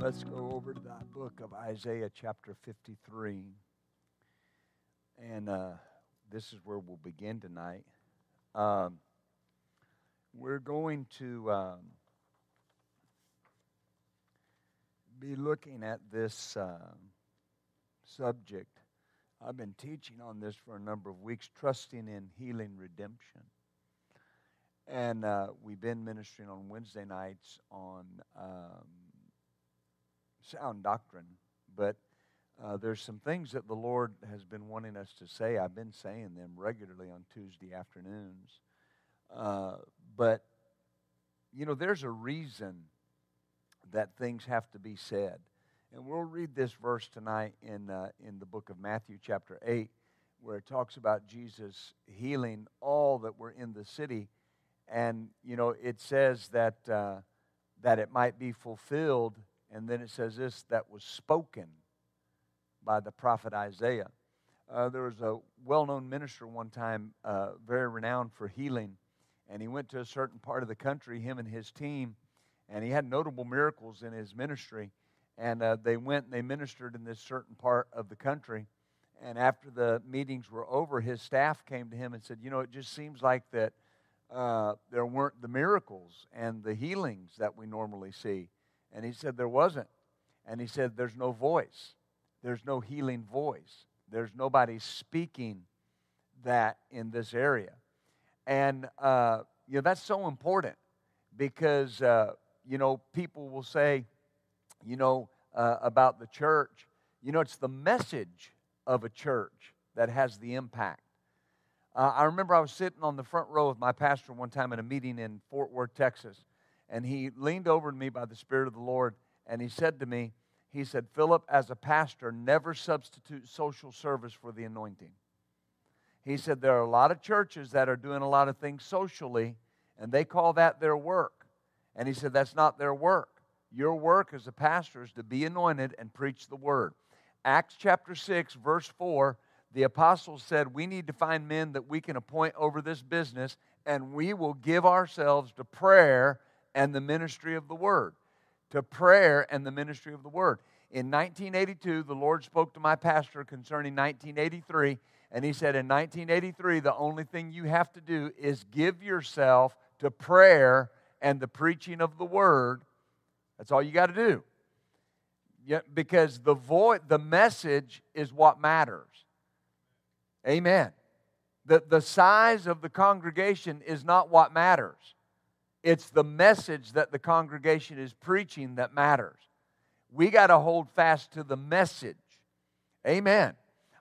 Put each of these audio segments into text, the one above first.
Let's go over to that book of Isaiah, chapter 53. And uh, this is where we'll begin tonight. Um, we're going to um, be looking at this uh, subject. I've been teaching on this for a number of weeks trusting in healing redemption. And uh, we've been ministering on Wednesday nights on um, sound doctrine, but uh, there's some things that the Lord has been wanting us to say. I've been saying them regularly on Tuesday afternoons. Uh, but, you know, there's a reason that things have to be said. And we'll read this verse tonight in, uh, in the book of Matthew, chapter 8, where it talks about Jesus healing all that were in the city and you know it says that uh, that it might be fulfilled and then it says this that was spoken by the prophet isaiah. Uh, there was a well-known minister one time uh, very renowned for healing and he went to a certain part of the country him and his team and he had notable miracles in his ministry. And uh, they went and they ministered in this certain part of the country. And after the meetings were over his staff came to him and said you know it just seems like that uh, there weren't the miracles and the healings that we normally see. And he said there wasn't. And he said there's no voice, there's no healing voice, there's nobody speaking that in this area. And, uh, you know, that's so important because, uh, you know, people will say, you know, uh, about the church, you know, it's the message of a church that has the impact. Uh, I remember I was sitting on the front row with my pastor one time at a meeting in Fort Worth, Texas, and he leaned over to me by the Spirit of the Lord and he said to me, he said, Philip, as a pastor, never substitute social service for the anointing. He said, there are a lot of churches that are doing a lot of things socially, and they call that their work. And he said, that's not their work. Your work as a pastor is to be anointed and preach the word. Acts chapter 6, verse 4 the apostles said, We need to find men that we can appoint over this business, and we will give ourselves to prayer and the ministry of the word. To prayer and the ministry of the word. In 1982, the Lord spoke to my pastor concerning 1983, and he said, In 1983, the only thing you have to do is give yourself to prayer and the preaching of the word. That's all you got to do. Yeah, because the voice, the message is what matters. Amen. The, the size of the congregation is not what matters. It's the message that the congregation is preaching that matters. We got to hold fast to the message. Amen.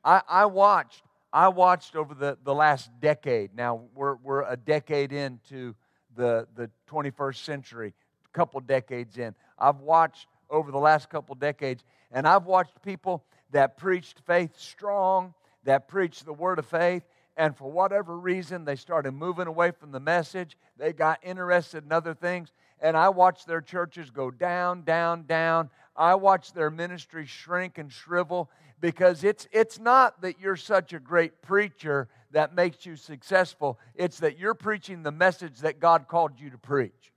I, I watched, I watched over the, the last decade. Now we're, we're a decade into the, the 21st century, a couple decades in. I've watched over the last couple decades, and I've watched people that preached faith strong that preached the word of faith, and for whatever reason, they started moving away from the message. They got interested in other things, and I watched their churches go down, down, down. I watched their ministry shrink and shrivel because it's, it's not that you're such a great preacher that makes you successful, it's that you're preaching the message that God called you to preach.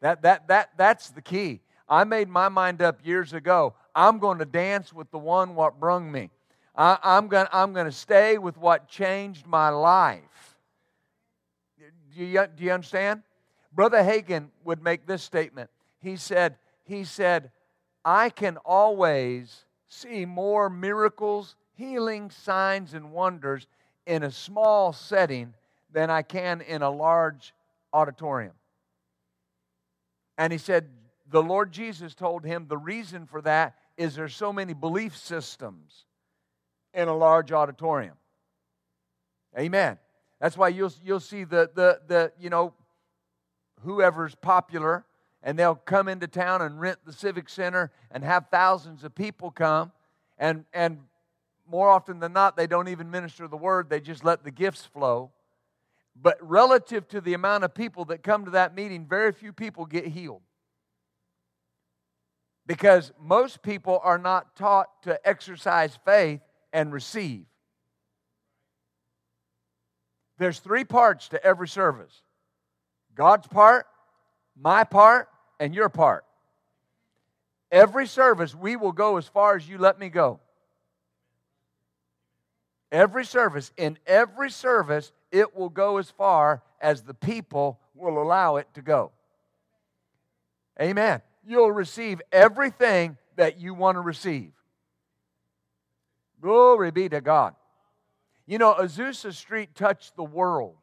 That, that, that, that's the key. I made my mind up years ago. I'm going to dance with the one what brung me. I, am going I'm going to stay with what changed my life. Do you, do you understand? Brother Hagin would make this statement. He said, he said, I can always see more miracles, healing, signs, and wonders in a small setting than I can in a large auditorium. And he said, the Lord Jesus told him the reason for that is there's so many belief systems in a large auditorium. Amen. That's why you'll, you'll see the, the, the, you know, whoever's popular, and they'll come into town and rent the Civic Center and have thousands of people come. And, and more often than not, they don't even minister the word, they just let the gifts flow. But relative to the amount of people that come to that meeting, very few people get healed. Because most people are not taught to exercise faith and receive. There's three parts to every service God's part, my part, and your part. Every service, we will go as far as you let me go. Every service, in every service, it will go as far as the people will allow it to go. Amen. You'll receive everything that you want to receive. Glory be to God. You know, Azusa Street touched the world,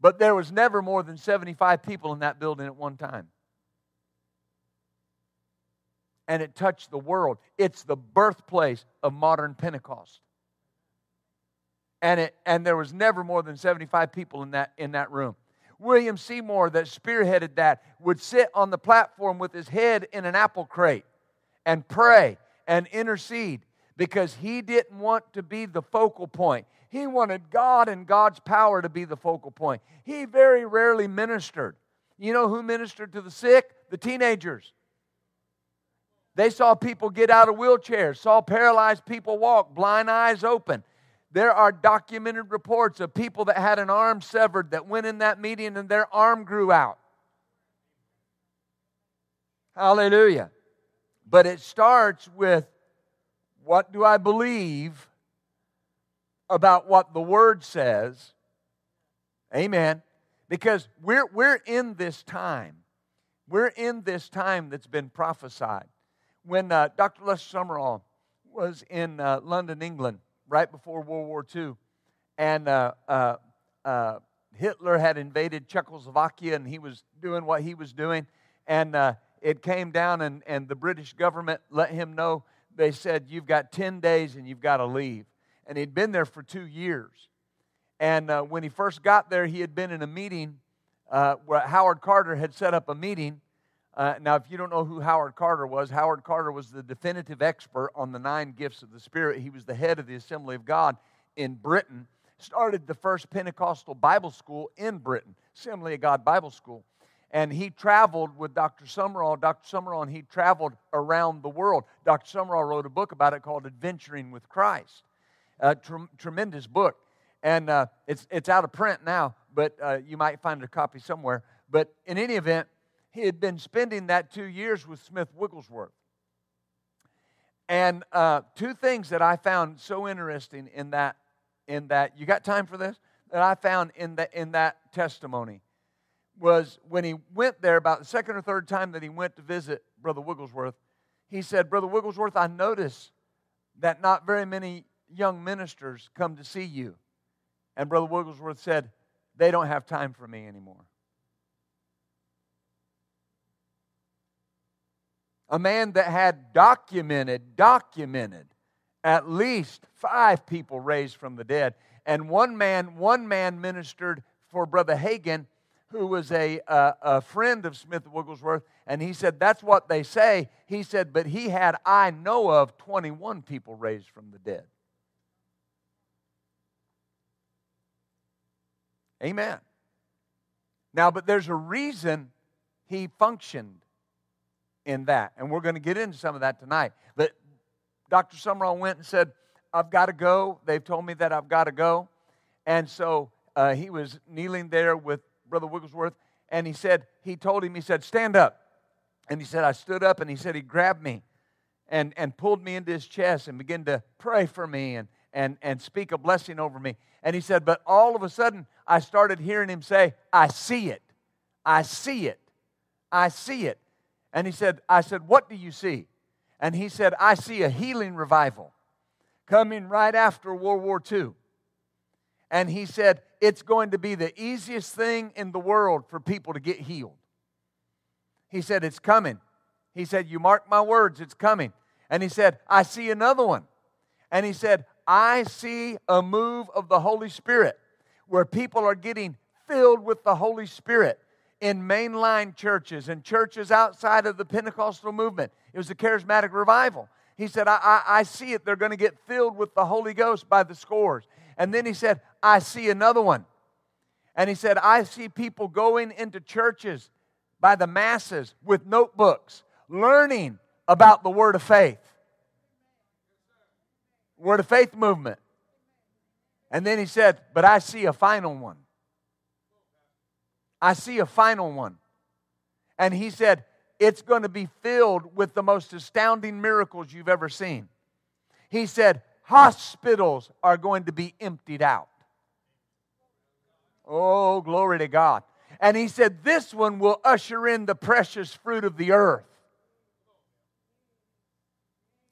but there was never more than 75 people in that building at one time. And it touched the world. It's the birthplace of modern Pentecost and, it, and there was never more than 75 people in that, in that room. William Seymour, that spearheaded that, would sit on the platform with his head in an apple crate and pray and intercede because he didn't want to be the focal point. He wanted God and God's power to be the focal point. He very rarely ministered. You know who ministered to the sick? The teenagers. They saw people get out of wheelchairs, saw paralyzed people walk, blind eyes open. There are documented reports of people that had an arm severed that went in that meeting and their arm grew out. Hallelujah. But it starts with what do I believe about what the Word says? Amen. Because we're, we're in this time. We're in this time that's been prophesied. When uh, Dr. Les Sumrall was in uh, London, England, right before World War II. And uh, uh, uh, Hitler had invaded Czechoslovakia and he was doing what he was doing. And uh, it came down, and, and the British government let him know. They said, You've got 10 days and you've got to leave. And he'd been there for two years. And uh, when he first got there, he had been in a meeting uh, where Howard Carter had set up a meeting uh, now, if you don't know who Howard Carter was, Howard Carter was the definitive expert on the nine gifts of the Spirit. He was the head of the Assembly of God in Britain, started the first Pentecostal Bible school in Britain, Assembly of God Bible School. And he traveled with Dr. Sumrall. Dr. Sumrall and he traveled around the world. Dr. Sumrall wrote a book about it called Adventuring with Christ. A tremendous book. And uh, it's, it's out of print now, but uh, you might find a copy somewhere. But in any event, he had been spending that two years with Smith Wigglesworth. And uh, two things that I found so interesting in that, in that, you got time for this? That I found in, the, in that testimony was when he went there, about the second or third time that he went to visit Brother Wigglesworth, he said, Brother Wigglesworth, I notice that not very many young ministers come to see you. And Brother Wigglesworth said, They don't have time for me anymore. a man that had documented, documented at least five people raised from the dead. And one man, one man ministered for Brother Hagin, who was a, a, friend of Smith Wigglesworth, and he said, That's what they say. He said, But he had, I know of, 21 people raised from the dead. Amen. Now, but there's a reason he functioned in that. And we're going to get into some of that tonight. But Dr. Sumrall went and said, I've got to go. They've told me that I've got to go. And so uh, he was kneeling there with Brother Wigglesworth, and he said, he told him, he said, stand up. And he said, I stood up, and he said, he grabbed me and, and pulled me into his chest and began to pray for me and, and, and speak a blessing over me. And he said, but all of a sudden, I started hearing him say, I see it. I see it. I see it. And he said, I said, What do you see? And he said, I see a healing revival coming right after World War II. And he said, It's going to be the easiest thing in the world for people to get healed. He said, It's coming. He said, You mark my words, it's coming. And he said, I see another one. And he said, I see a move of the Holy Spirit where people are getting filled with the Holy Spirit in mainline churches and churches outside of the Pentecostal movement. It was a charismatic revival. He said, I, I, I see it. They're going to get filled with the Holy Ghost by the scores. And then he said, I see another one. And he said, I see people going into churches by the masses with notebooks, learning about the Word of faith. Word of faith movement. And then he said, But I see a final one. I see a final one. And he said, It's going to be filled with the most astounding miracles you've ever seen. He said, Hospitals are going to be emptied out. Oh, glory to God. And he said, This one will usher in the precious fruit of the earth.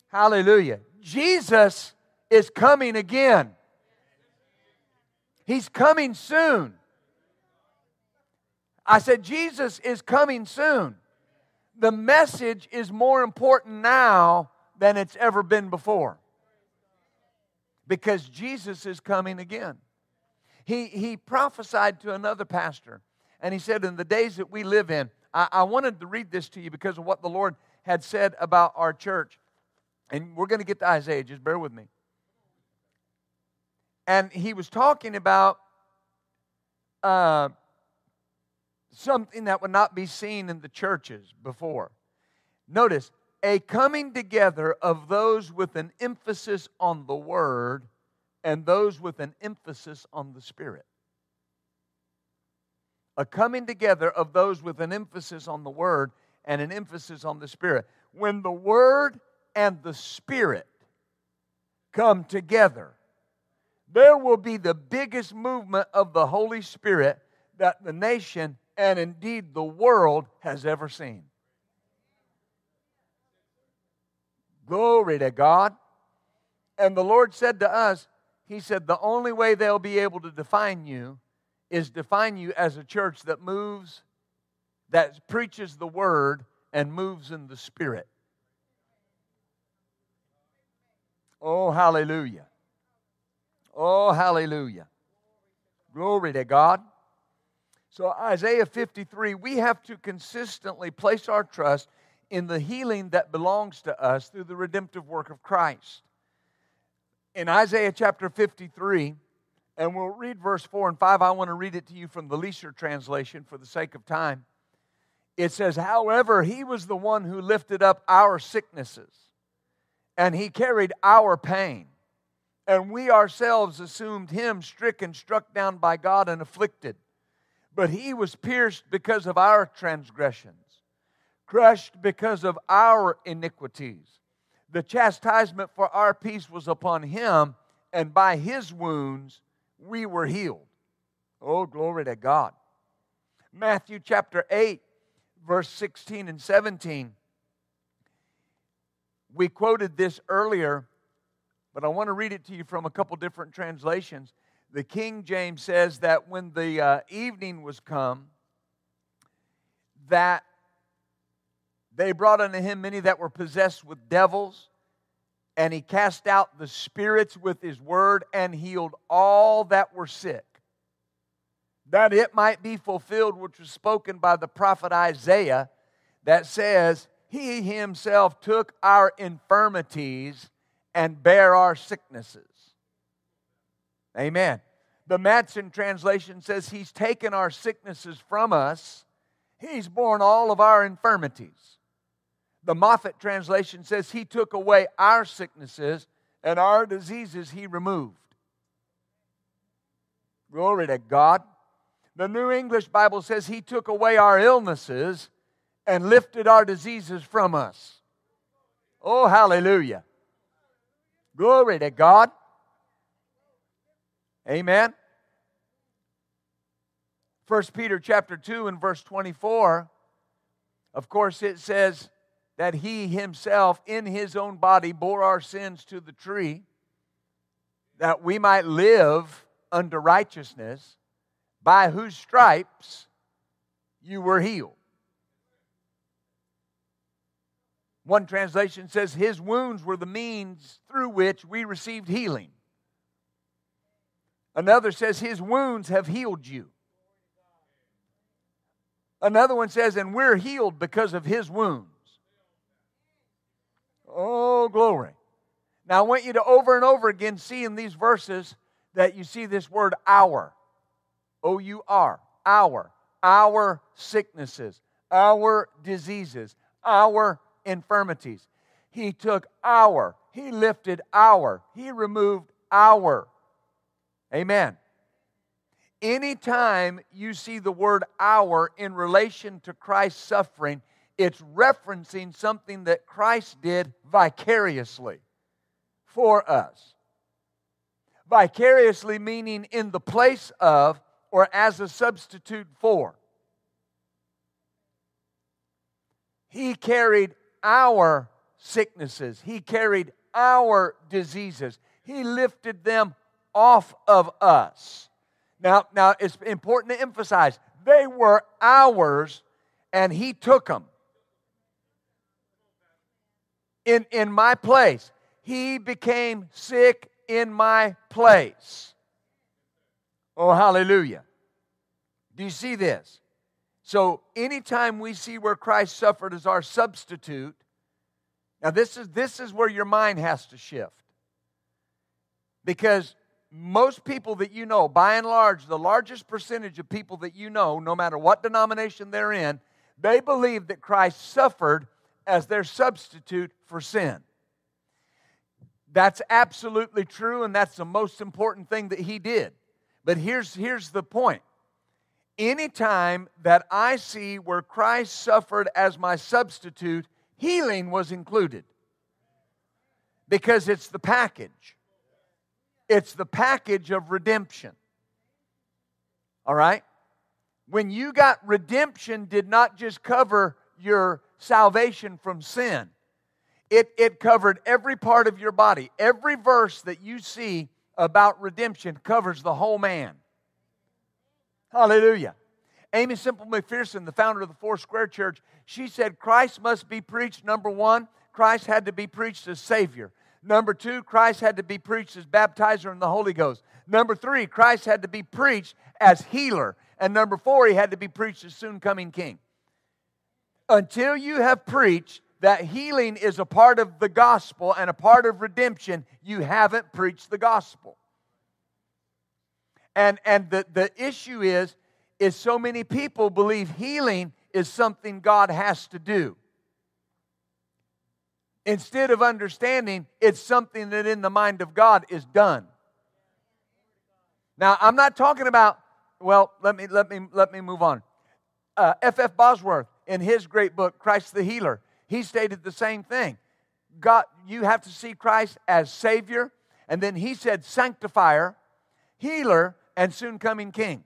Hallelujah. Jesus is coming again. He's coming soon. I said, Jesus is coming soon. The message is more important now than it's ever been before because Jesus is coming again. He, he prophesied to another pastor, and he said, In the days that we live in, I, I wanted to read this to you because of what the Lord had said about our church. And we're going to get to Isaiah, just bear with me. And he was talking about uh, something that would not be seen in the churches before. Notice, a coming together of those with an emphasis on the Word and those with an emphasis on the Spirit. A coming together of those with an emphasis on the Word and an emphasis on the Spirit. When the Word and the Spirit come together, there will be the biggest movement of the Holy Spirit that the nation and indeed the world has ever seen. Glory to God. And the Lord said to us, He said, the only way they'll be able to define you is define you as a church that moves, that preaches the word, and moves in the spirit. Oh, hallelujah. Oh, hallelujah. Glory to God. So, Isaiah 53, we have to consistently place our trust in the healing that belongs to us through the redemptive work of Christ. In Isaiah chapter 53, and we'll read verse 4 and 5. I want to read it to you from the Leeser translation for the sake of time. It says, However, he was the one who lifted up our sicknesses, and he carried our pain. And we ourselves assumed him stricken, struck down by God, and afflicted. But he was pierced because of our transgressions, crushed because of our iniquities. The chastisement for our peace was upon him, and by his wounds we were healed. Oh, glory to God. Matthew chapter 8, verse 16 and 17. We quoted this earlier, but I want to read it to you from a couple different translations the King James says that when the uh, evening was come, that they brought unto him many that were possessed with devils, and he cast out the spirits with his word and healed all that were sick. That it might be fulfilled, which was spoken by the prophet Isaiah, that says, He himself took our infirmities and bare our sicknesses. Amen. The Matson translation says, He's taken our sicknesses from us, He's borne all of our infirmities. The Moffatt translation says, He took away our sicknesses and our diseases He removed. Glory to God. The New English Bible says, He took away our illnesses and lifted our diseases from us. Oh, hallelujah. Glory to God. Amen. 1 Peter chapter 2 and verse 24, of course, it says that he himself in his own body bore our sins to the tree, that we might live unto righteousness, by whose stripes you were healed. One translation says, His wounds were the means through which we received healing. Another says, His wounds have healed you. Another one says, and we're healed because of his wounds. Oh, glory. Now, I want you to over and over again see in these verses that you see this word our. O U R. Our. Our sicknesses, our diseases, our infirmities. He took our, He lifted our, He removed our. Amen. Anytime you see the word our in relation to Christ's suffering, it's referencing something that Christ did vicariously for us. Vicariously meaning in the place of or as a substitute for. He carried our sicknesses, He carried our diseases, He lifted them off of us. Now, now it's important to emphasize they were ours and He took them in, in my place. He became sick in my place. Oh, hallelujah. Do you see this? So, anytime we see where Christ suffered as our substitute, now this is, this is where your mind has to shift. Because most people that you know, by and large, the largest percentage of people that you know, no matter what denomination they're in, they believe that Christ suffered as their substitute for sin. That's absolutely true, and that's the most important thing that he did. But here's, here's the point. Anytime that I see where Christ suffered as my substitute, healing was included. Because it's the package. It's the package of redemption. All right? When you got redemption, did not just cover your salvation from sin. It, it covered every part of your body. Every verse that you see about redemption covers the whole man. Hallelujah. Aimee Semple McPherson, the founder of the Foursquare Church, she said Christ must be preached, number one, Christ had to be preached as Savior. Number two, Christ had to be preached as baptizer in the Holy Ghost. Number three, Christ had to be preached as healer. And number four, he had to be preached as soon coming king until you have preached that healing is a part of the gospel and a part of redemption, you haven't preached the gospel. And, and the, the issue is, is so many people believe healing is something God has to do. Instead of understanding it's something that in the mind of God is done. Now, I'm not talking about, well, let me, let me, let me move on. F.F. Uh, F. Bosworth, in his great book, Christ the Healer, he stated the same thing. God, you have to see Christ as Savior, and then he said sanctifier, healer, and soon coming King.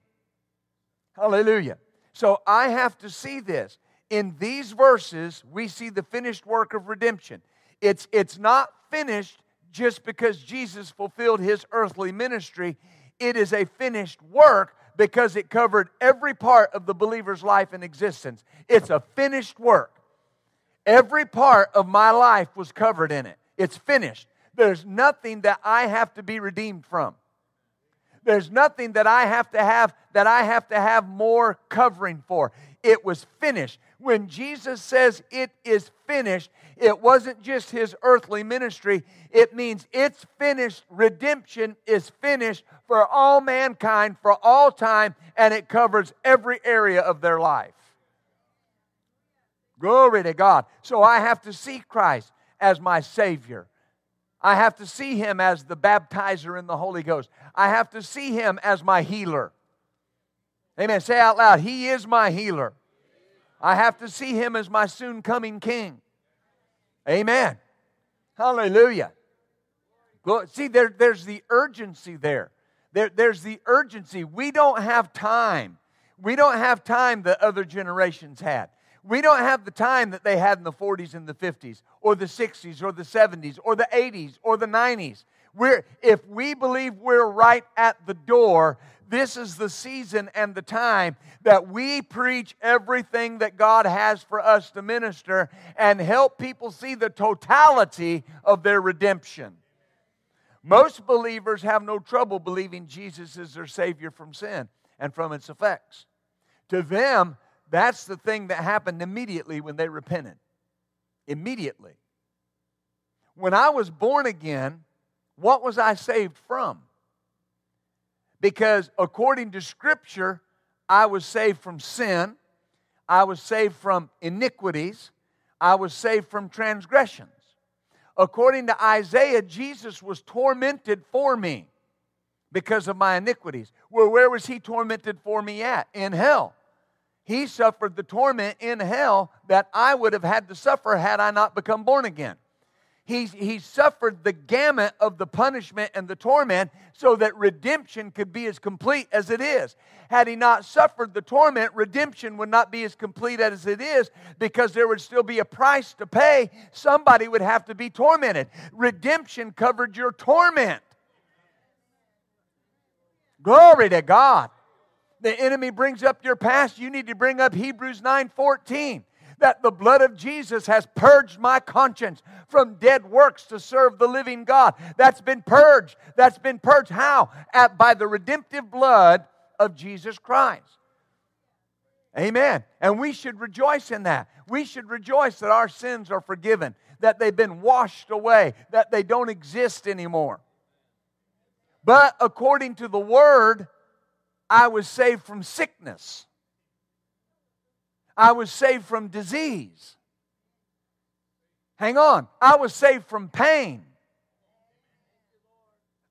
Hallelujah. So I have to see this. In these verses, we see the finished work of redemption. It's, it's not finished just because Jesus fulfilled his earthly ministry, it is a finished work because it covered every part of the believer's life and existence. It's a finished work. Every part of my life was covered in it. It's finished. There's nothing that I have to be redeemed from. There's nothing that I have to have that I have to have more covering for. It was finished. When Jesus says it is finished, it wasn't just his earthly ministry, it means it's finished. Redemption is finished for all mankind for all time, and it covers every area of their life. Glory to God. So I have to see Christ as my Savior. I have to see Him as the baptizer in the Holy Ghost. I have to see Him as my healer. Amen. Say out loud, He is my healer. I have to see Him as my soon coming King. Amen. Hallelujah. See, there, there's the urgency there. there. There's the urgency. We don't have time. We don't have time that other generations had. We don't have the time that they had in the 40s and the 50s, or the 60s, or the 70s, or the 80s, or the 90s. We're, if we believe we're right at the door, this is the season and the time that we preach everything that God has for us to minister and help people see the totality of their redemption. Most believers have no trouble believing Jesus is their Savior from sin and from its effects. To them, That's the thing that happened immediately when they repented. Immediately. When I was born again, what was I saved from? Because according to Scripture, I was saved from sin, I was saved from iniquities, I was saved from transgressions. According to Isaiah, Jesus was tormented for me because of my iniquities. Well, where was he tormented for me at? In hell. He suffered the torment in hell that I would have had to suffer had I not become born again. He, he suffered the gamut of the punishment and the torment so that redemption could be as complete as it is. Had he not suffered the torment, redemption would not be as complete as it is because there would still be a price to pay. Somebody would have to be tormented. Redemption covered your torment. Glory to God. The enemy brings up your past, you need to bring up Hebrews 9 14 that the blood of Jesus has purged my conscience from dead works to serve the living God. That's been purged. That's been purged. How? At, by the redemptive blood of Jesus Christ. Amen. And we should rejoice in that. We should rejoice that our sins are forgiven, that they've been washed away, that they don't exist anymore. But according to the word, I was saved from sickness. I was saved from disease. Hang on. I was saved from pain.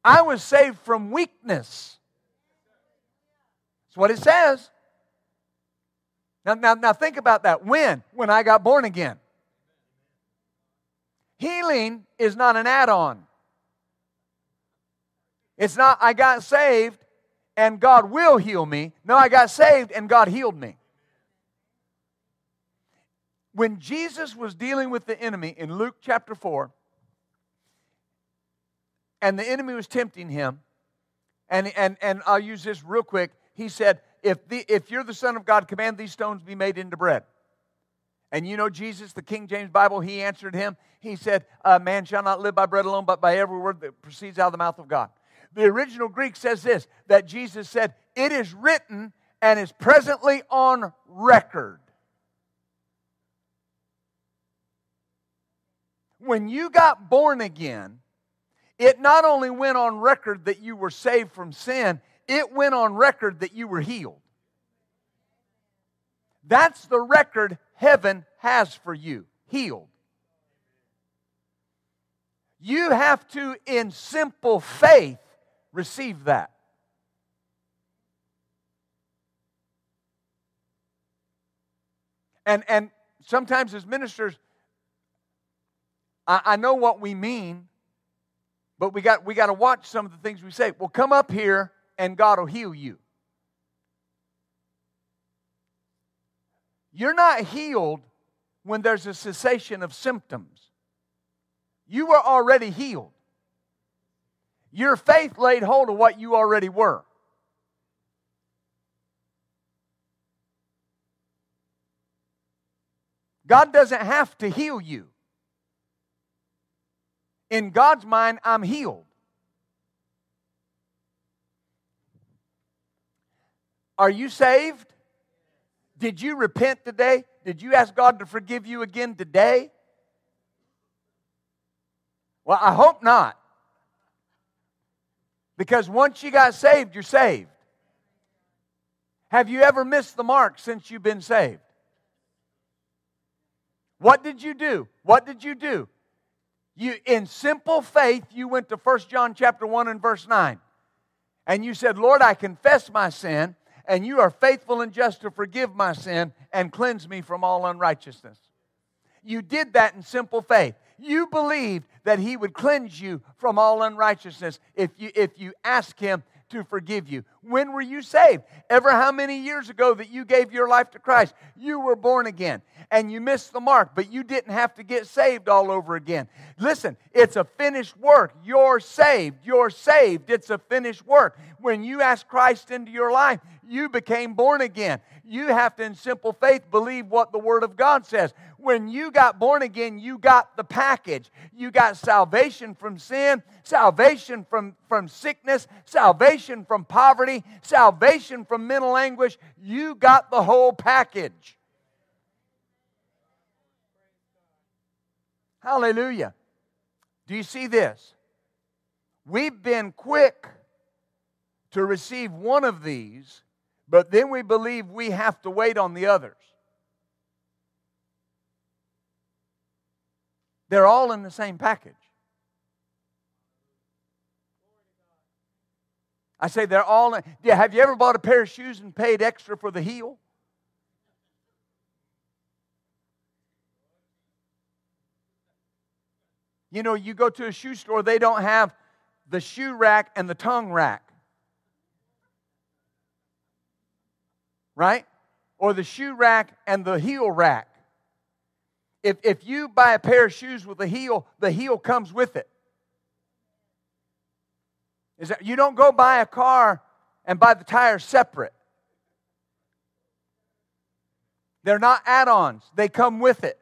I was saved from weakness. That's what it says. Now, now, now think about that. When? When I got born again. Healing is not an add on. It's not, I got saved and God will heal me. No, I got saved and God healed me when Jesus was dealing with the enemy in Luke chapter 4, and the enemy was tempting him, and, and, and I'll use this real quick. He said, if, the, if you're the Son of God, command these stones be made into bread. And you know, Jesus, the King James Bible, he answered him. He said, uh, Man shall not live by bread alone, but by every word that proceeds out of the mouth of God. The original Greek says this that Jesus said, It is written and is presently on record. When you got born again, it not only went on record that you were saved from sin, it went on record that you were healed. That's the record heaven has for you healed. You have to, in simple faith, receive that. And, and sometimes as ministers, I, I know what we mean, but we got, we got to watch some of the things we say. Well, come up here and God will heal you. You're not healed when there's a cessation of symptoms. You were already healed. Your faith laid hold of what you already were. God doesn't have to heal you in God's mind, I'm healed. Are you saved? Did you repent today? Did you ask God to forgive you again today? Well, I hope not. Because once you got saved, you're saved. Have you ever missed the mark since you've been saved? What did you do? What did you do? You, in simple faith, you went to 1 John chapter 1 and verse 9. And you said, Lord, I confess my sin, and you are faithful and just to forgive my sin and cleanse me from all unrighteousness. You did that in simple faith. You believed that He would cleanse you from all unrighteousness if you, if you ask Him to forgive you. When were you saved? Ever how many years ago that you gave your life to Christ? You were born again and you missed the mark, but you didn't have to get saved all over again. Listen, it's a finished work. You're saved. You're saved. It's a finished work. When you ask Christ into your life, you became born again. You have to, in simple faith, believe what the Word of God says When you got born again, you got the package. You got salvation from sin, salvation from, from sickness, salvation from poverty, salvation from mental anguish. You got the whole package. Hallelujah. Do you see this? We've been quick to receive one of these, but then we believe we have to wait on the others. They're all in the same package. I say they're all in. Have you ever bought a pair of shoes and paid extra for the heel? You know, you go to a shoe store, they don't have the shoe rack and the tongue rack. Right? Or the shoe rack and the heel rack. If, if you buy a pair of shoes with a heel, the heel comes with it. Is that, you don't go buy a car and buy the tires separate. They're not add ons, they come with it.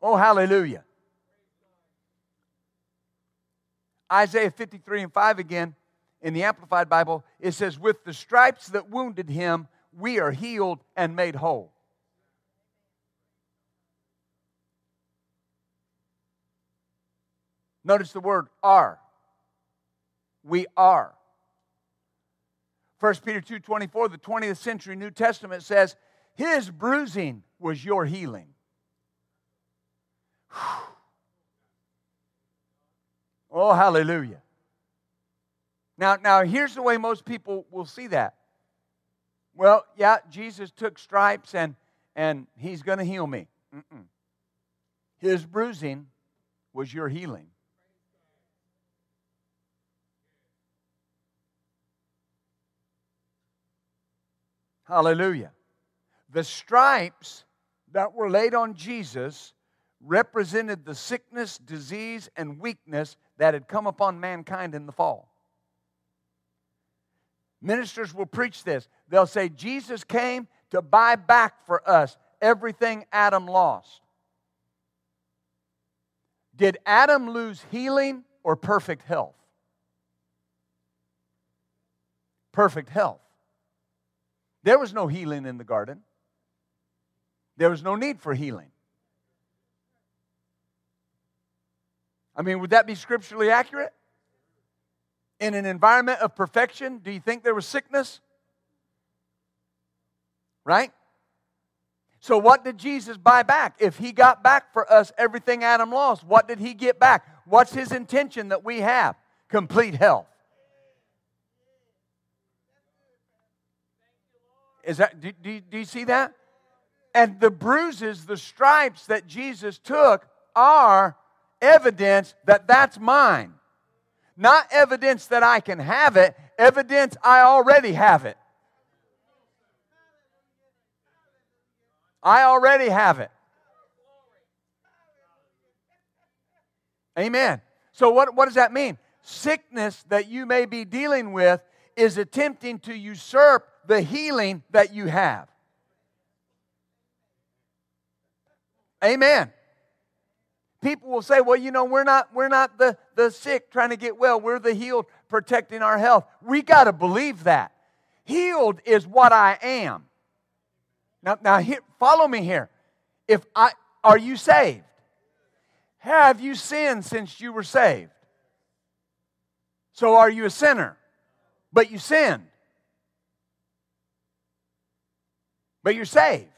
Oh, hallelujah. Isaiah 53 and 5 again in the Amplified Bible, it says, With the stripes that wounded him, we are healed and made whole. Notice the word are. We are. 1 Peter 2:24, the 20th century New Testament says, "His bruising was your healing." oh, hallelujah. Now, now here's the way most people will see that. Well, yeah, Jesus took stripes and and he's going to heal me. Mm-mm. His bruising was your healing. Hallelujah. The stripes that were laid on Jesus represented the sickness, disease, and weakness that had come upon mankind in the fall. Ministers will preach this. They'll say, Jesus came to buy back for us everything Adam lost. Did Adam lose healing or perfect health? Perfect health. There was no healing in the garden, there was no need for healing. I mean, would that be scripturally accurate? In an environment of perfection, do you think there was sickness? Right? So, what did Jesus buy back? If he got back for us everything Adam lost, what did he get back? What's his intention that we have? Complete health. Is that, do, do, do you see that? And the bruises, the stripes that Jesus took are evidence that that's mine. Not evidence that I can have it, evidence I already have it. I already have it. Amen. So, what, what does that mean? Sickness that you may be dealing with is attempting to usurp the healing that you have. Amen. People will say, well, you know, we're not, we're not the, the sick trying to get well. We're the healed protecting our health. We got to believe that. Healed is what I am. Now, now here, follow me here. If I are you saved? Have you sinned since you were saved? So are you a sinner? But you sinned. but you're saved.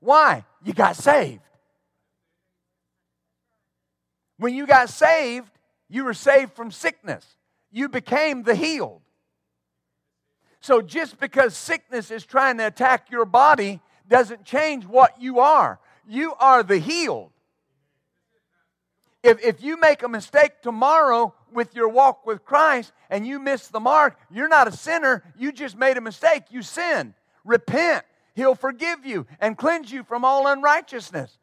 Why? You got saved. When you got saved, you were saved from sickness. You became the healed. So just because sickness is trying to attack your body doesn't change what you are. You are the healed. If, if you make a mistake tomorrow with your walk with Christ and you miss the mark, you're not a sinner. You just made a mistake. You sinned. Repent. He'll forgive you and cleanse you from all unrighteousness.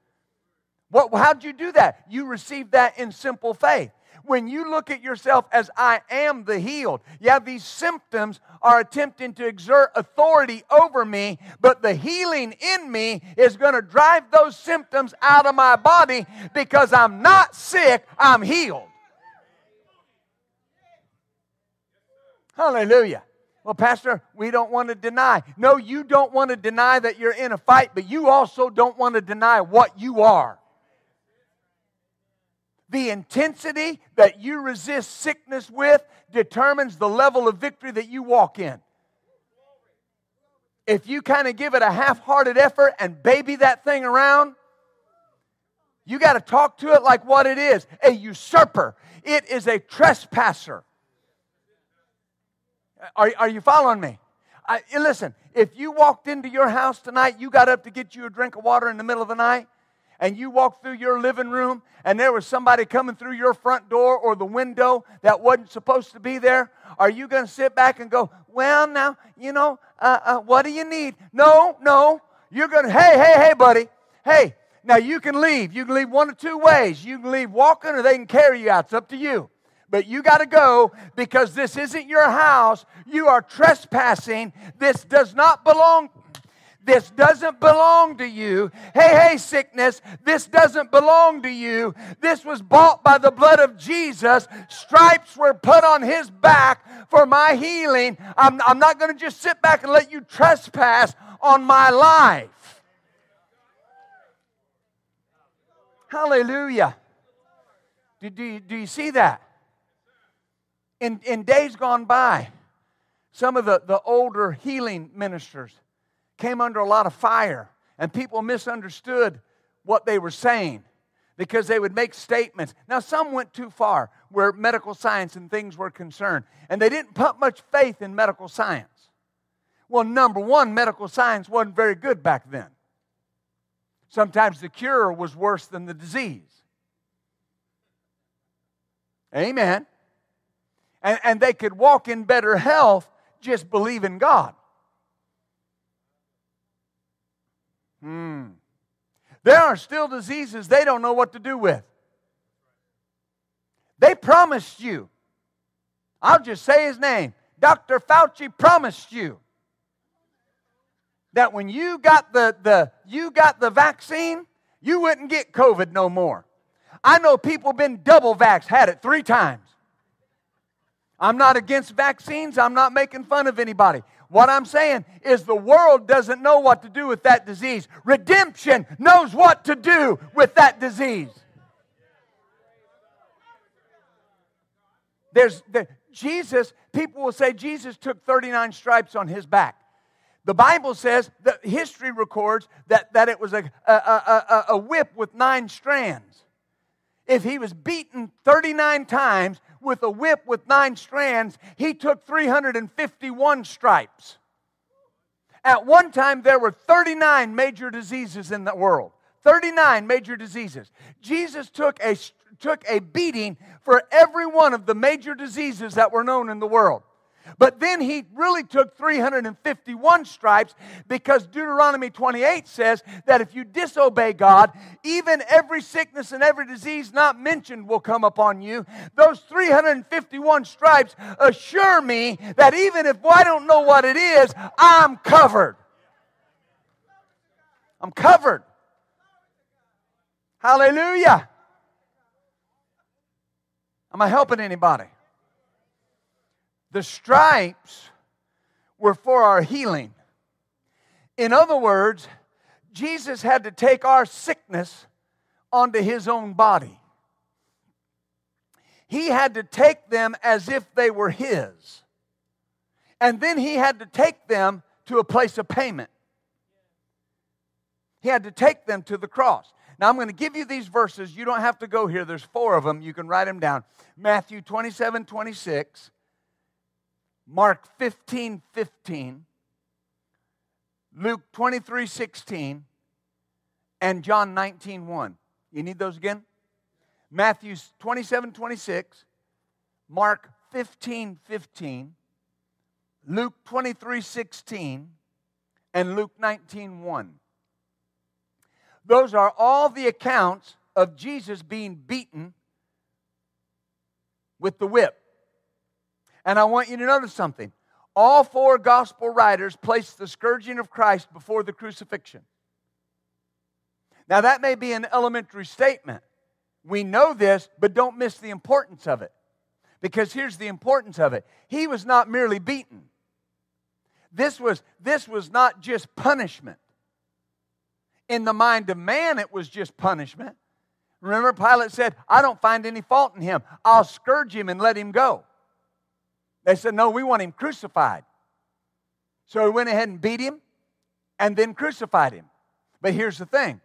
What, how'd you do that? You received that in simple faith. When you look at yourself as I am the healed, yeah, these symptoms are attempting to exert authority over me, but the healing in me is going to drive those symptoms out of my body because I'm not sick, I'm healed. Hallelujah. Well, Pastor, we don't want to deny. No, you don't want to deny that you're in a fight, but you also don't want to deny what you are. The intensity that you resist sickness with determines the level of victory that you walk in. If you kind of give it a half hearted effort and baby that thing around, you got to talk to it like what it is a usurper, it is a trespasser. Are, are you following me? I, listen, if you walked into your house tonight, you got up to get you a drink of water in the middle of the night, and you walked through your living room, and there was somebody coming through your front door or the window that wasn't supposed to be there, are you going to sit back and go, Well, now, you know, uh, uh, what do you need? No, no. You're going to, Hey, hey, hey, buddy. Hey, now you can leave. You can leave one of two ways. You can leave walking, or they can carry you out. It's up to you but you got to go because this isn't your house. You are trespassing. This does not belong. This doesn't belong to you. Hey, hey, sickness, this doesn't belong to you. This was bought by the blood of Jesus. Stripes were put on his back for my healing. I'm, I'm not going to just sit back and let you trespass on my life. Hallelujah. Do, do, do you see that? In, in days gone by, some of the, the older healing ministers came under a lot of fire, and people misunderstood what they were saying because they would make statements. Now, some went too far where medical science and things were concerned, and they didn't put much faith in medical science. Well, number one, medical science wasn't very good back then. Sometimes the cure was worse than the disease. Amen and, and they could walk in better health just believe in God. Hmm. There are still diseases they don't know what to do with. They promised you. I'll just say his name. Dr. Fauci promised you that when you got the, the you got the vaccine, you wouldn't get COVID no more. I know people been double vaxxed, had it three times. I'm not against vaccines. I'm not making fun of anybody. What I'm saying is the world doesn't know what to do with that disease. Redemption knows what to do with that disease. There's the, Jesus, people will say Jesus took 39 stripes on his back. The Bible says that history records that, that it was a, a, a, a whip with nine strands. If he was beaten 39 times, with a whip with nine strands, he took 351 stripes. At one time, there were 39 major diseases in the world. 39 major diseases. Jesus took a, took a beating for every one of the major diseases that were known in the world. But then he really took 351 stripes because Deuteronomy 28 says that if you disobey God, even every sickness and every disease not mentioned will come upon you. Those 351 stripes assure me that even if I don't know what it is, I'm covered. I'm covered. Hallelujah. Am I helping anybody? The stripes were for our healing. In other words, Jesus had to take our sickness onto his own body. He had to take them as if they were his. And then he had to take them to a place of payment. He had to take them to the cross. Now, I'm going to give you these verses. You don't have to go here. There's four of them. You can write them down. Matthew 27 26, Mark 15 15, Luke 23 16, and John 19 1. You need those again? Matthew 27 26, Mark 15 15, Luke 23 16, and Luke 19 1. Those are all the accounts of Jesus being beaten with the whip. And I want you to notice something. All four gospel writers place the scourging of Christ before the crucifixion. Now, that may be an elementary statement. We know this, but don't miss the importance of it. Because here's the importance of it He was not merely beaten, this was, this was not just punishment. In the mind of man, it was just punishment. Remember, Pilate said, I don't find any fault in him. I'll scourge him and let him go. They said, No, we want him crucified. So he went ahead and beat him and then crucified him. But here's the thing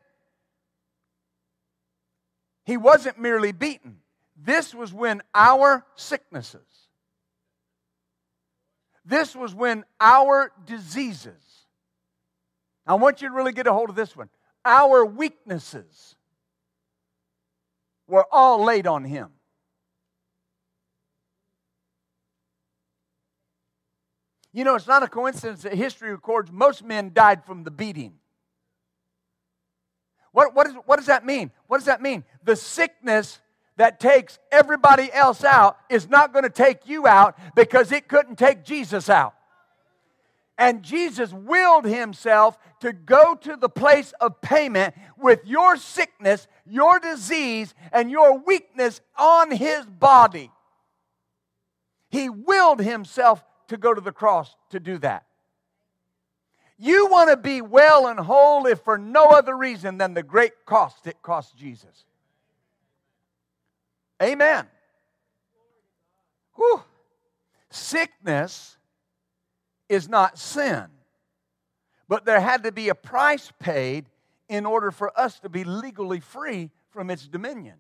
he wasn't merely beaten, this was when our sicknesses, this was when our diseases, I want you to really get a hold of this one, our weaknesses were all laid on him. You know, it's not a coincidence that history records most men died from the beating. What, what, is, what does that mean? What does that mean? The sickness that takes everybody else out is not going to take you out because it couldn't take Jesus out. And Jesus willed himself to go to the place of payment with your sickness, your disease, and your weakness on his body. He willed himself to go to the cross to do that. You want to be well and whole if for no other reason than the great cost it cost Jesus. Amen. Whew. Sickness is not sin, but there had to be a price paid in order for us to be legally free from its dominion.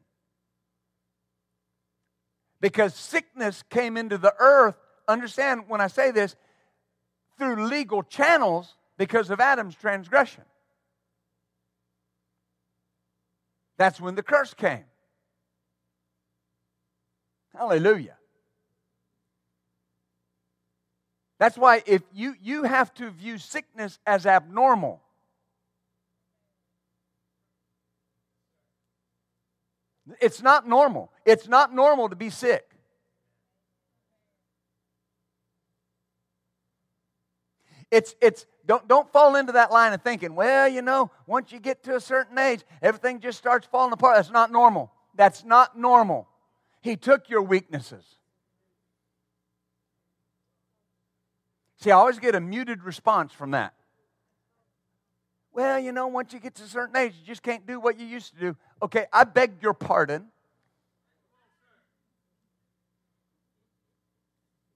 Because sickness came into the earth understand when I say this, through legal channels because of Adam's transgression. That's when the curse came. Hallelujah. That's why if you you have to view sickness as abnormal. It's not normal. It's not normal to be sick. It's, it's, don't, don't fall into that line of thinking, well, you know, once you get to a certain age, everything just starts falling apart. That's not normal. That's not normal. He took your weaknesses. See, I always get a muted response from that. Well, you know, once you get to a certain age, you just can't do what you used to do. Okay, I beg your pardon.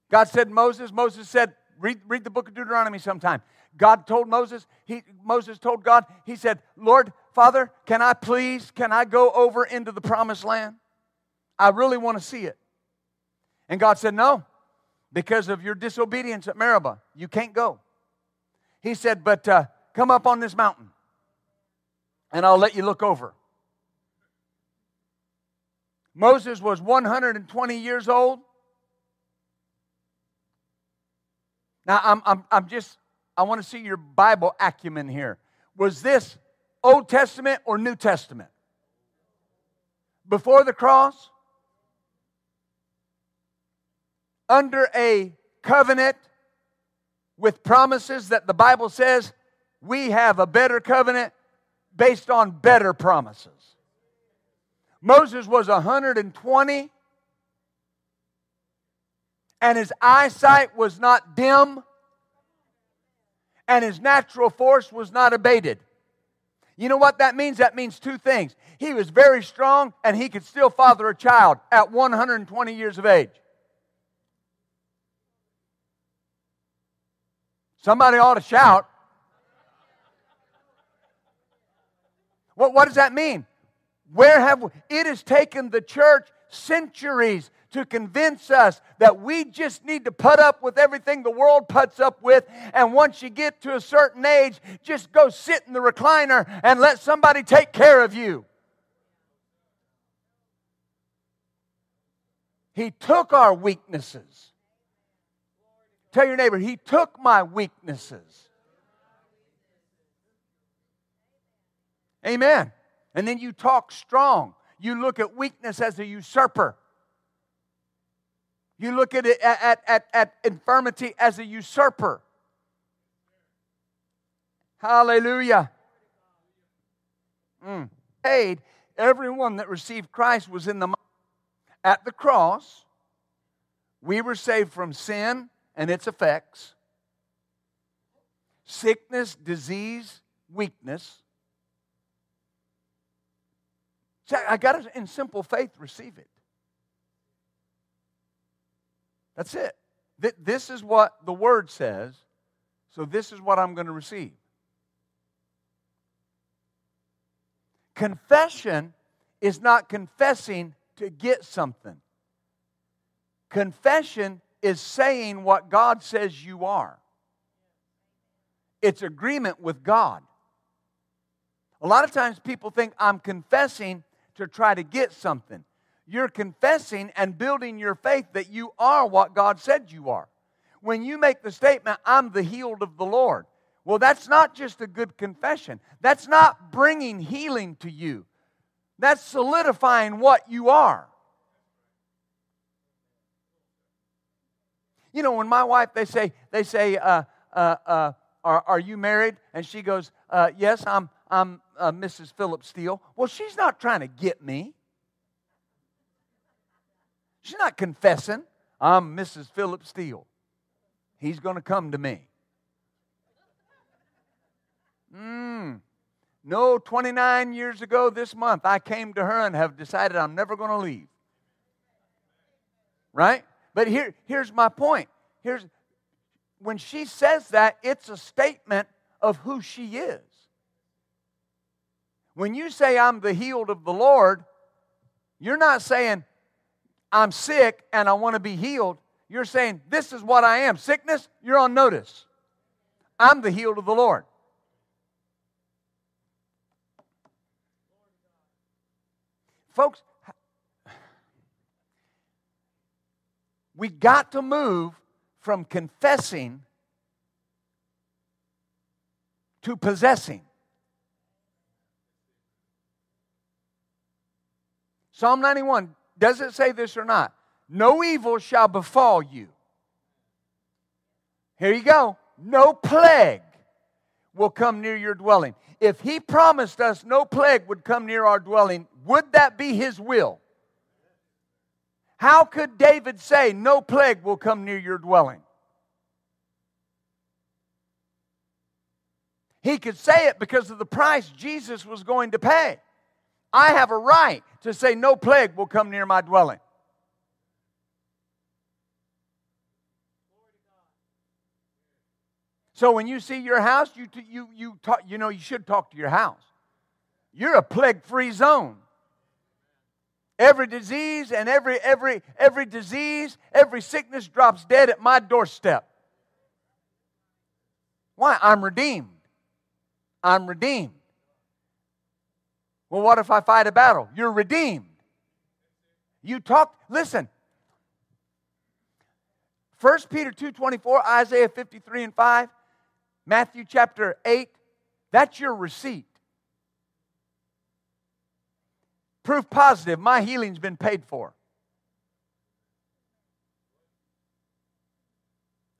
God said Moses, Moses said, Read, read the book of Deuteronomy sometime. God told Moses, he, Moses told God, he said, Lord, Father, can I please, can I go over into the promised land? I really want to see it. And God said, No, because of your disobedience at Meribah, you can't go. He said, But uh, come up on this mountain and I'll let you look over. Moses was 120 years old. Now, I'm, I'm, I'm just, I want to see your Bible acumen here. Was this Old Testament or New Testament? Before the cross? Under a covenant with promises that the Bible says we have a better covenant based on better promises. Moses was 120 and his eyesight was not dim, and his natural force was not abated. You know what that means? That means two things. He was very strong, and he could still father a child at 120 years of age. Somebody ought to shout. What, what does that mean? Where have we, it has taken the church centuries to convince us that we just need to put up with everything the world puts up with. And once you get to a certain age, just go sit in the recliner and let somebody take care of you. He took our weaknesses. Tell your neighbor, He took my weaknesses. Amen. And then you talk strong. You look at weakness as a usurper. You look at, it, at, at, at infirmity as a usurper. Hallelujah. Mm. Paid, everyone that received Christ was in the at the cross. We were saved from sin and its effects, sickness, disease, weakness. I got to, in simple faith, receive it. That's it. This is what the Word says, so this is what I'm going to receive. Confession is not confessing to get something. Confession is saying what God says you are. It's agreement with God. A lot of times people think I'm confessing to try to get something. You're confessing and building your faith that you are what God said you are. When you make the statement, I'm the healed of the Lord, well, that's not just a good confession. That's not bringing healing to you. That's solidifying what you are. You know, when my wife, they say, they say, uh, uh, uh, are, are you married? And she goes, uh, yes, I'm, I'm uh, Mrs. Philip Steele. Well, she's not trying to get me. She's not confessing, I'm Mrs. Philip Steele. He's going to come to me. Mm. No, 29 years ago this month, I came to her and have decided I'm never going to leave. Right? But here, here's my point. Here's when she says that, it's a statement of who she is. When you say, I'm the healed of the Lord, you're not saying, I'm sick and I want to be healed. You're saying, This is what I am. Sickness, you're on notice. I'm the healed of the Lord. Folks, we got to move from confessing to possessing. Psalm 91 does it say this or not? No evil shall befall you. Here you go. No plague will come near your dwelling. If he promised us no plague would come near our dwelling, would that be his will? How could David say, No plague will come near your dwelling? He could say it because of the price Jesus was going to pay. I have a right to say, No plague will come near my dwelling. So when you see your house, you, you, you, talk, you know you should talk to your house. You're a plague-free zone. Every disease and every every every disease, every sickness drops dead at my doorstep. Why? I'm redeemed. I'm redeemed. Well, what if I fight a battle? You're redeemed. You talk, listen. 1 Peter 2:24, Isaiah 53 and 5, Matthew chapter 8, that's your receipt. Proof positive, my healing's been paid for.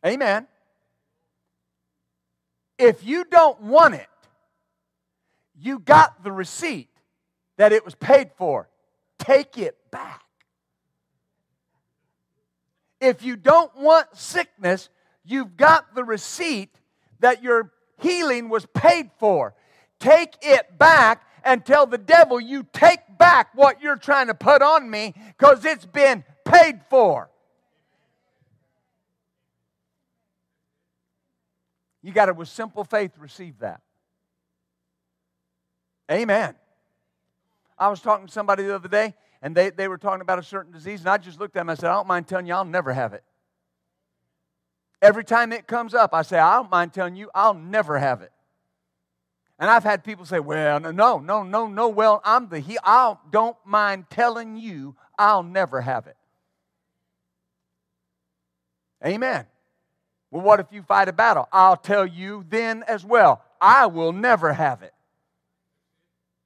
Amen. If you don't want it, you got the receipt that it was paid for. Take it back. If you don't want sickness, you've got the receipt that your healing was paid for. Take it back and tell the devil, You take back what you're trying to put on me because it's been paid for. You got to, with simple faith, receive that. Amen. I was talking to somebody the other day, and they, they were talking about a certain disease, and I just looked at them and I said, I don't mind telling you, I'll never have it. Every time it comes up, I say, I don't mind telling you, I'll never have it. And I've had people say, well, no, no, no, no, well, I'm the he. I don't mind telling you I'll never have it. Amen. Well, what if you fight a battle? I'll tell you then as well, I will never have it.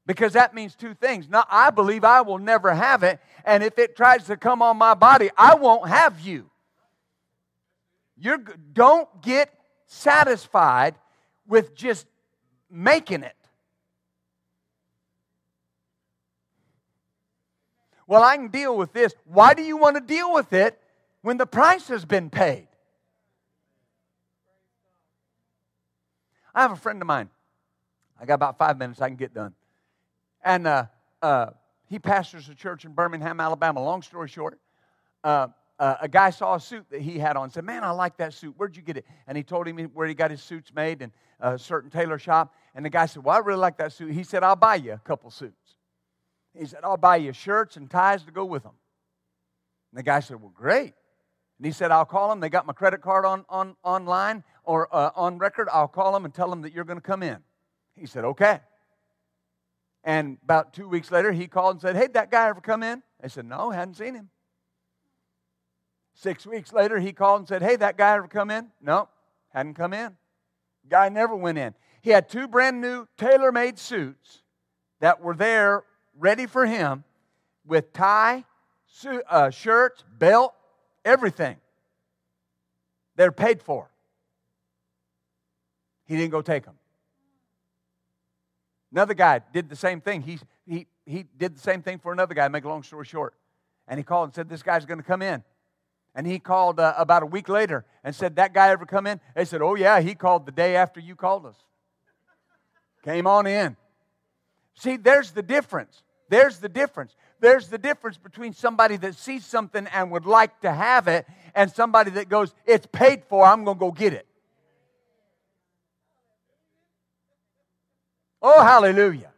Because that means two things. Now, I believe I will never have it, and if it tries to come on my body, I won't have you. You're, don't get satisfied with just making it. Well, I can deal with this. Why do you want to deal with it when the price has been paid? I have a friend of mine. I got about five minutes, I can get done. And uh, uh, he pastors a church in Birmingham, Alabama. Long story short, uh, uh, a guy saw a suit that he had on said, Man, I like that suit. Where'd you get it? And he told him where he got his suits made in a certain tailor shop. And the guy said, Well, I really like that suit. He said, I'll buy you a couple suits. He said, I'll buy you shirts and ties to go with them. And the guy said, Well, great. And he said, I'll call them. They got my credit card on, on, online or uh, on record. I'll call them and tell them that you're going to come in. He said, Okay. And about two weeks later, he called and said, Hey, that guy ever come in? I said, No, hadn't seen him. Six weeks later, he called and said, Hey, that guy ever come in? No, hadn't come in. Guy never went in. He had two brand new tailor made suits that were there ready for him with tie, suit, uh, shirts, belt, everything. They're paid for. He didn't go take them. Another guy did the same thing. He, he, he did the same thing for another guy, make a long story short. And he called and said, This guy's going to come in. And he called uh, about a week later and said, That guy ever come in? They said, Oh, yeah, he called the day after you called us. Came on in. See, there's the difference. There's the difference. There's the difference between somebody that sees something and would like to have it and somebody that goes, It's paid for, I'm going to go get it. Oh, hallelujah.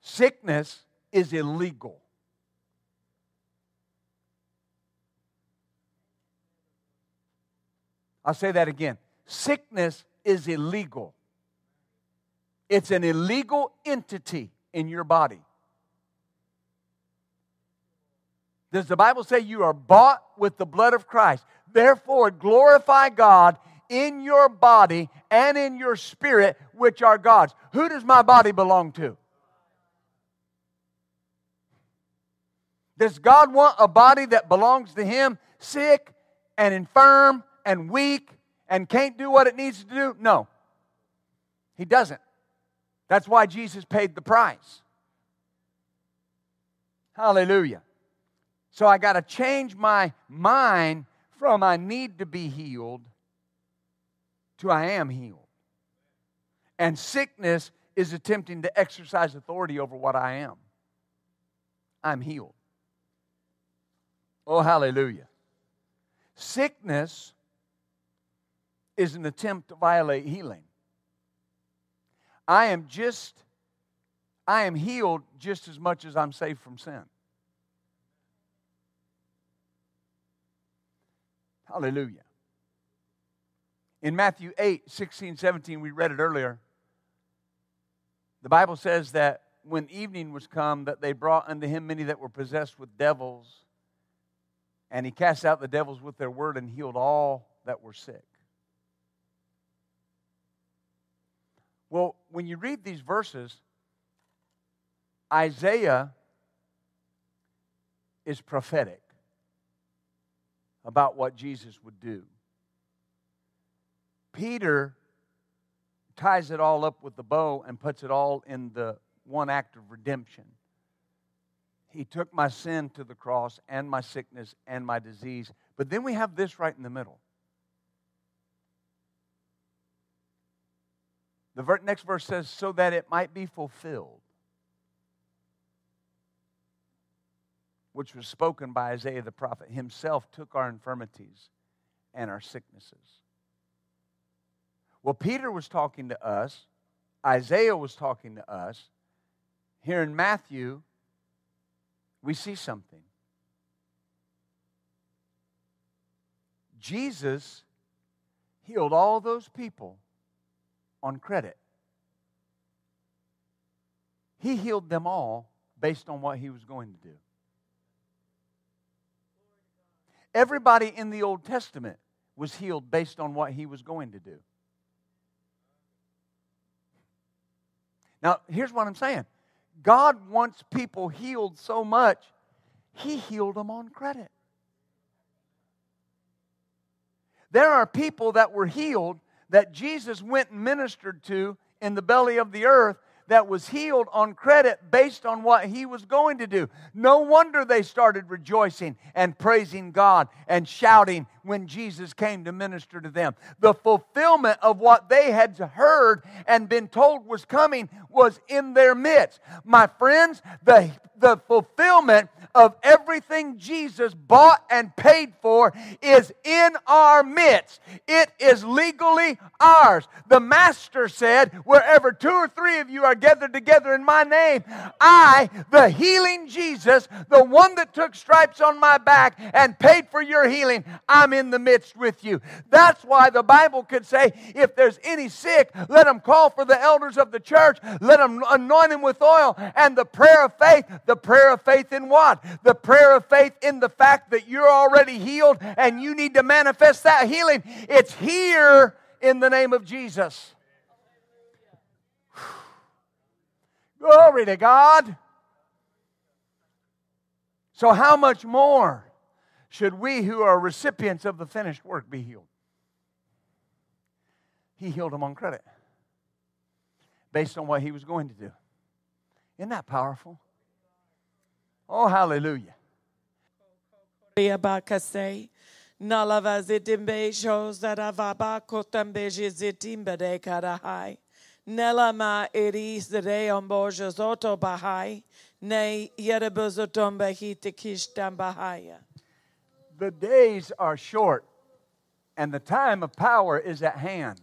Sickness is illegal. I'll say that again. Sickness is illegal. It's an illegal entity in your body. Does the Bible say you are bought with the blood of Christ? Therefore, glorify God in your body and in your spirit, which are God's. Who does my body belong to? Does God want a body that belongs to Him sick and infirm and weak and can't do what it needs to do? No. He doesn't. That's why Jesus paid the price. Hallelujah. So I got to change my mind from I need to be healed to I am healed. And sickness is attempting to exercise authority over what I am. I'm healed. Oh, hallelujah. Sickness is an attempt to violate healing. I am just, I am healed just as much as I'm saved from sin. Hallelujah. In Matthew 8, 16, 17, we read it earlier. The Bible says that when evening was come, that they brought unto him many that were possessed with devils, and he cast out the devils with their word and healed all that were sick. Well, when you read these verses, Isaiah is prophetic about what Jesus would do. Peter ties it all up with the bow and puts it all in the one act of redemption. He took my sin to the cross and my sickness and my disease. But then we have this right in the middle. The next verse says, so that it might be fulfilled, which was spoken by Isaiah the prophet. Himself took our infirmities and our sicknesses. Well, Peter was talking to us, Isaiah was talking to us. Here in Matthew, we see something. Jesus healed all those people on credit. He healed them all based on what he was going to do. Everybody in the Old Testament was healed based on what he was going to do. Now, here's what I'm saying God wants people healed so much, He healed them on credit. There are people that were healed that Jesus went and ministered to in the belly of the earth that was healed on credit based on what he was going to do. No wonder they started rejoicing and praising God and shouting when Jesus came to minister to them. The fulfillment of what they had heard and been told was coming was in their midst. My friends, the, the fulfillment of everything Jesus bought and paid for is in our midst. It is legally ours. The Master said, Wherever two or three of you are gathered together in my name, I, the healing Jesus, the one that took stripes on my back and paid for your healing, I'm in the midst with you. That's why the Bible could say, If there's any sick, let them call for the elders of the church, let them anoint him with oil, and the prayer of faith, the prayer of faith in what? The prayer of faith in the fact that you're already healed and you need to manifest that healing. It's here in the name of Jesus. Glory to God. So, how much more should we who are recipients of the finished work be healed? He healed them on credit based on what he was going to do. Isn't that powerful? Oh, hallelujah. Nalava zitimbe shows that avaba kotambe jizitimbe de karahai. Nelama iris de omboja zoto bahai. Ne yerebuzotombe hitikishtam bahaya. The days are short, and the time of power is at hand.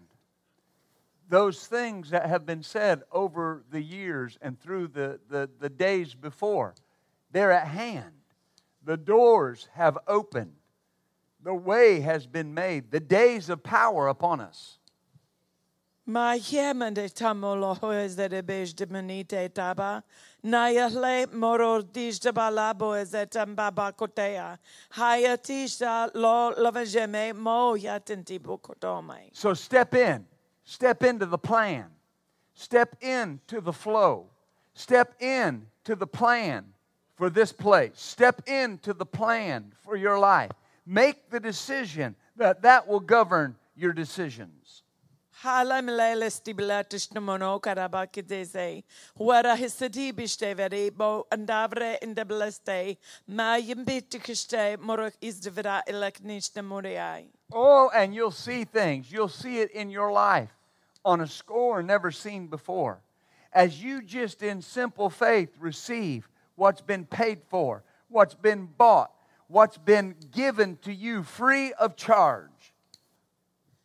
Those things that have been said over the years and through the, the, the days before, they're at hand. The doors have opened. The way has been made. The days of power upon us. Ma de tamolo de bej de menite taba. Nayahle moror dish de balabo ezetam baba kotea. Hayatisha lo lavajeme mo yatenti bukotome. So step in. Step into the plan. Step into the flow. Step in to the plan for this place. Step into the plan for your life. Make the decision that that will govern your decisions. Oh, and you'll see things. You'll see it in your life on a score never seen before. As you just in simple faith receive what's been paid for, what's been bought, what's been given to you free of charge.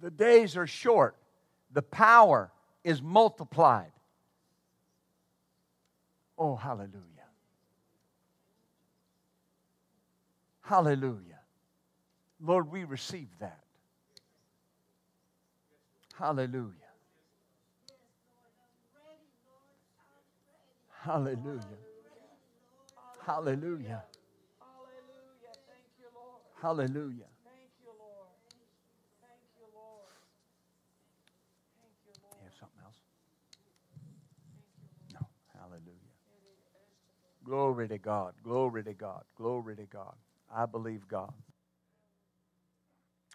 The days are short. The power is multiplied. Oh, hallelujah. Hallelujah. Lord, we receive that. Hallelujah. Hallelujah. Hallelujah. Hallelujah. Thank you, Lord. Hallelujah. Thank you, Lord. Thank you, Lord. Thank you, Lord. You have something else? No. Hallelujah. Glory to God. Glory to God. Glory to God. I believe God.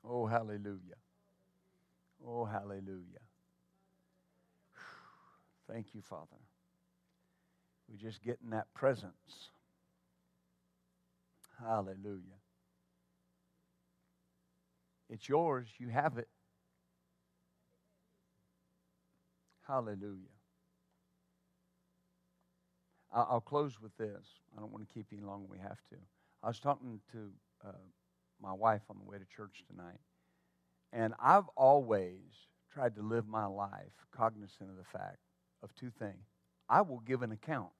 Oh, hallelujah. Oh, hallelujah. Thank you, Father. We just get in that presence. Hallelujah. It's yours. You have it. Hallelujah. I'll close with this. I don't want to keep you long. We have to. I was talking to uh, my wife on the way to church tonight, and I've always tried to live my life cognizant of the fact of two things I will give an account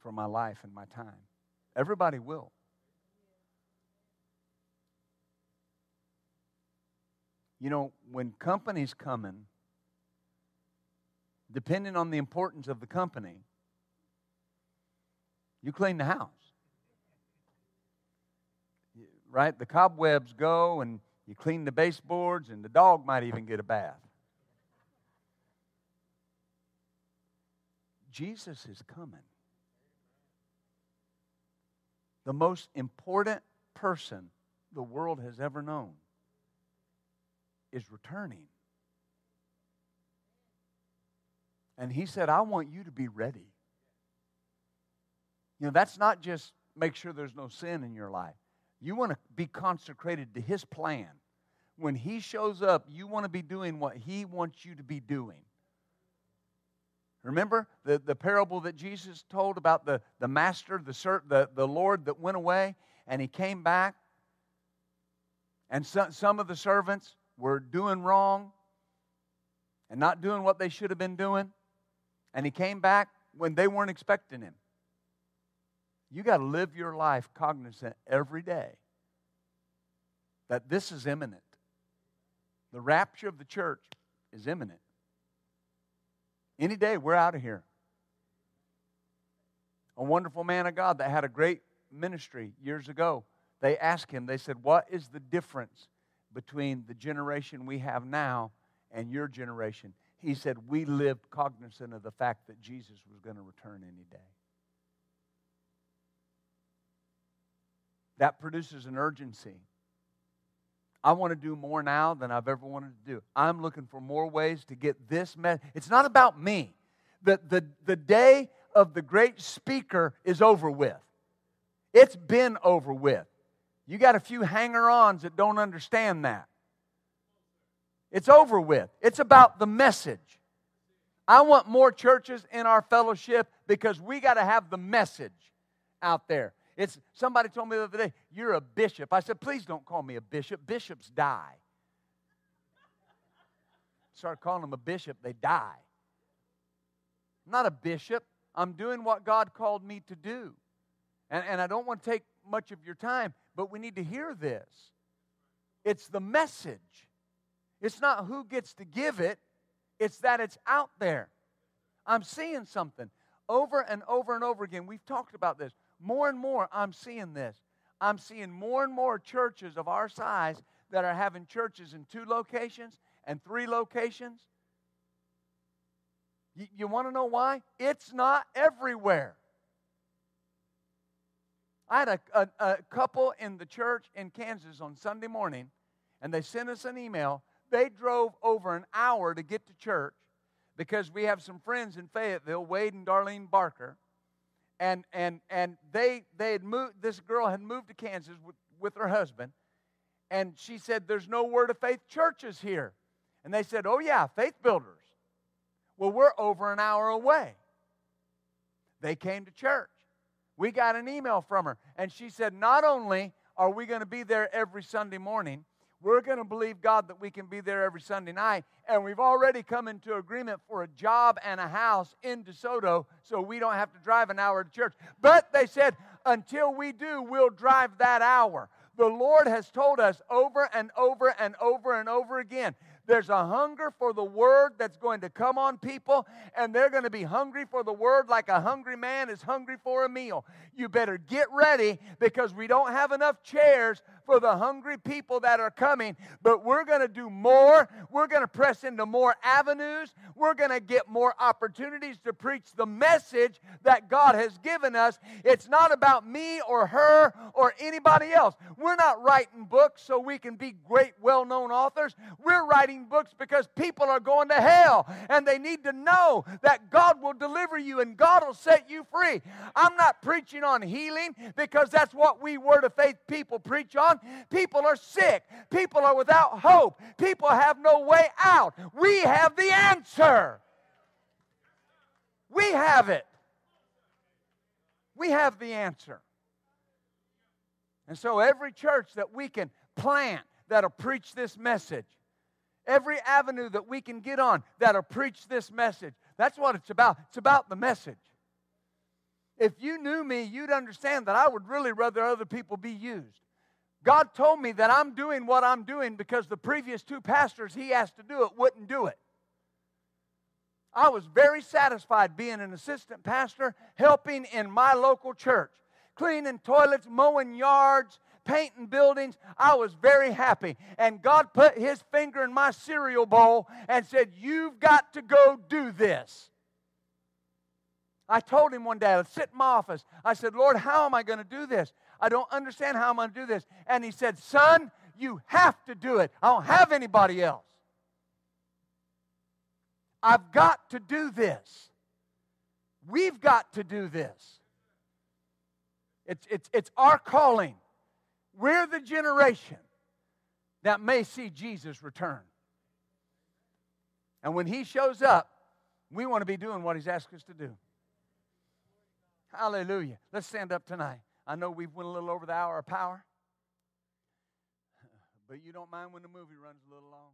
for my life and my time. Everybody will. You know, when companies come in, depending on the importance of the company, you clean the house. Right? The cobwebs go and you clean the baseboards, and the dog might even get a bath. Jesus is coming. The most important person the world has ever known is returning. And he said, I want you to be ready. You know, that's not just make sure there's no sin in your life. You want to be consecrated to his plan. When he shows up, you want to be doing what he wants you to be doing. Remember the, the parable that Jesus told about the, the master, the, the, the Lord that went away and he came back? And some, some of the servants were doing wrong and not doing what they should have been doing. And he came back when they weren't expecting him. You got to live your life cognizant every day that this is imminent. The rapture of the church is imminent. Any day, we're out of here. A wonderful man of God that had a great ministry years ago, they asked him, they said, What is the difference between the generation we have now and your generation? He said, We lived cognizant of the fact that Jesus was going to return any day. That produces an urgency. I want to do more now than I've ever wanted to do. I'm looking for more ways to get this message. It's not about me. The, the, the day of the great speaker is over with. It's been over with. You got a few hanger ons that don't understand that. It's over with. It's about the message. I want more churches in our fellowship because we got to have the message out there. It's somebody told me the other day, "You're a bishop." I said, "Please don't call me a bishop. Bishops die." Start calling them a bishop, they die. I'm not a bishop. I'm doing what God called me to do. And, and I don't want to take much of your time, but we need to hear this. It's the message. It's not who gets to give it, it's that it's out there. I'm seeing something over and over and over again. We've talked about this. More and more, I'm seeing this. I'm seeing more and more churches of our size that are having churches in two locations and three locations. You, you want to know why? It's not everywhere. I had a, a, a, couple in the church in Kansas on Sunday morning, and they sent us an email. They drove over an hour to get to church because we have some friends in Fayetteville, Wade and Darlene Barker. And, and, and they, they had moved, this girl had moved to Kansas with, with her husband, and she said, There's no Word of Faith churches here. And they said, Oh, yeah, faith builders. Well, we're over an hour away. They came to church we got an email from her, and she said, Not only are we going to be there every Sunday morning, we're going to believe God that we can be there every Sunday night. And we've already come into agreement for a job and a house in DeSoto so we don't have to drive an hour to church. But they said, until we do, we'll drive that hour. The Lord has told us over and over and over and over again there's a hunger for the word that's going to come on people, and they're going to be hungry for the word like a hungry man is hungry for a meal. You better get ready because we don't have enough chairs for the hungry people that are coming, but we're going to do more. We're going to press into more avenues. We're going to get more opportunities to preach the message that God has given us. It's not about me or her or anybody else. We're not writing books so we can be great, well known authors. We're writing books because people are going to hell and they need to know that God will deliver you and God will set you free. I'm not preaching on healing because that's what we Word of Faith people preach on. People are sick. People are without hope. People have no way out. We have the answer. We have it. We have the answer. And so, every church that we can plant that'll preach this message, every avenue that we can get on that'll preach this message. That's what it's about. It's about the message. If you knew me, you'd understand that I would really rather other people be used. God told me that I'm doing what I'm doing because the previous two pastors he asked to do it wouldn't do it. I was very satisfied being an assistant pastor, helping in my local church, cleaning toilets, mowing yards, painting buildings. I was very happy. And God put his finger in my cereal bowl and said, You've got to go do this. I told him one day, I sit in my office. I said, Lord, how am I going to do this? I don't understand how I'm going to do this. And he said, Son, you have to do it. I don't have anybody else. I've got to do this. We've got to do this. It's, it's, it's our calling. We're the generation that may see Jesus return. And when he shows up, we want to be doing what he's asked us to do. Hallelujah. Let's stand up tonight. I know we've went a little over the hour of power, but you don't mind when the movie runs a little long.